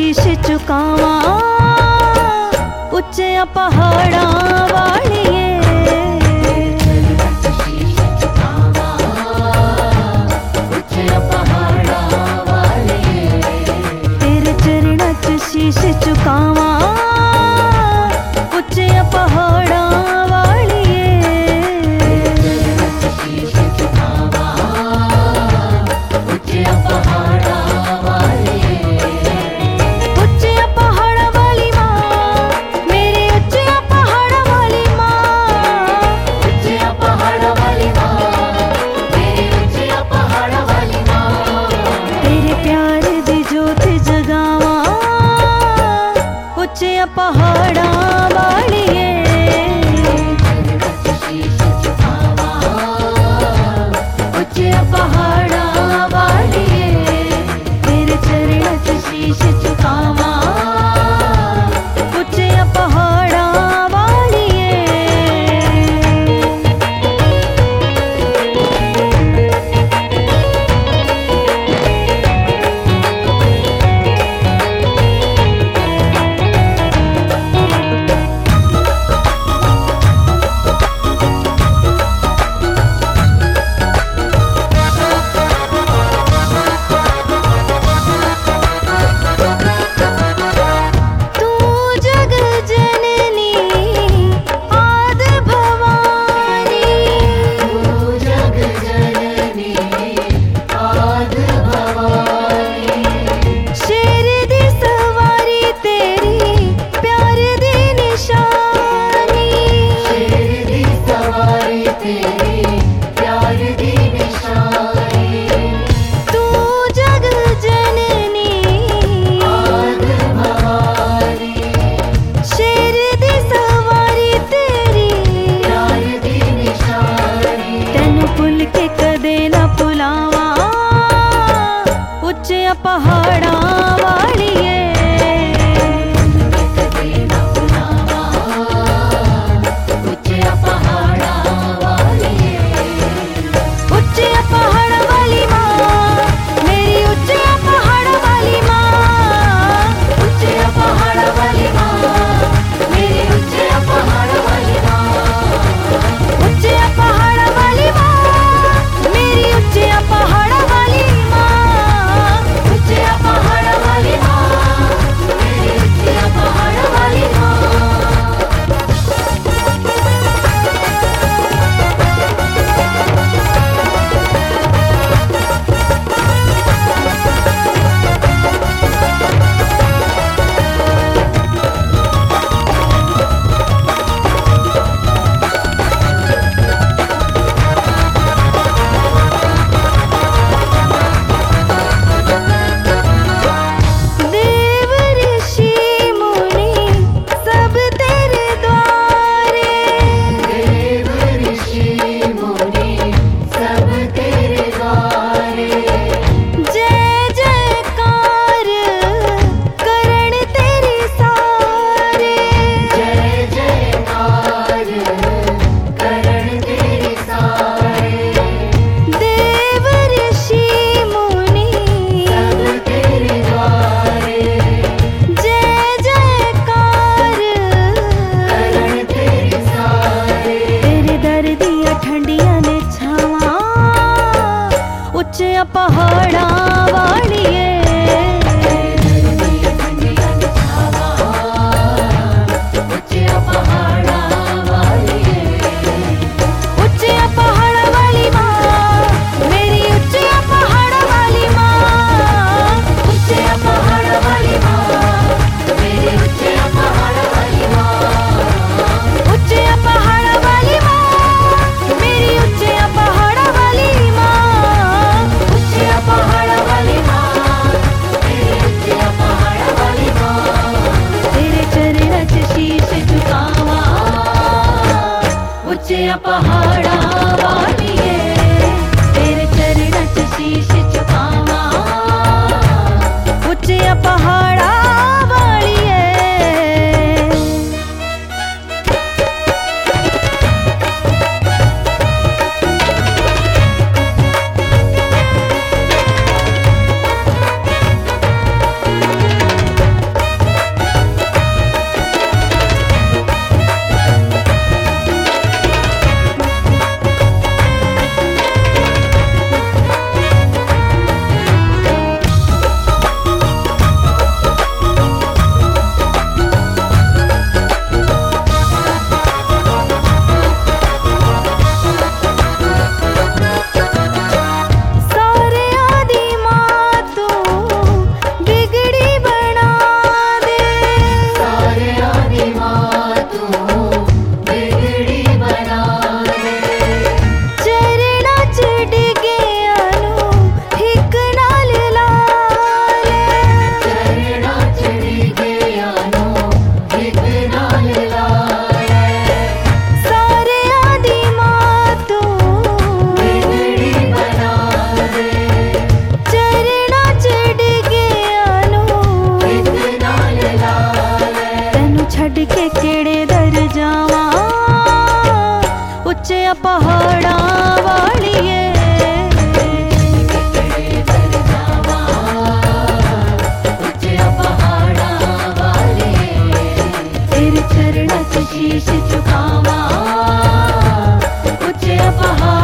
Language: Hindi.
आशीष चुकावा उच्च पहाड़ा ਆਇਆ ਪਹਾੜਾਂ ਵਾਲੀਏ ਉੱਚੇ ਪਹਾੜਾਂ ਵਾਲੀਏ ਤੇਰੇ ਚਰਨਾਂ 'ਚ ਸ਼ੀਸ਼ ਝੁਕਾਵਾਂ के केड़े दर जावा। उच्चिया पहाड़ा वालिए चरण शीश चुकावा कुछ पहाड़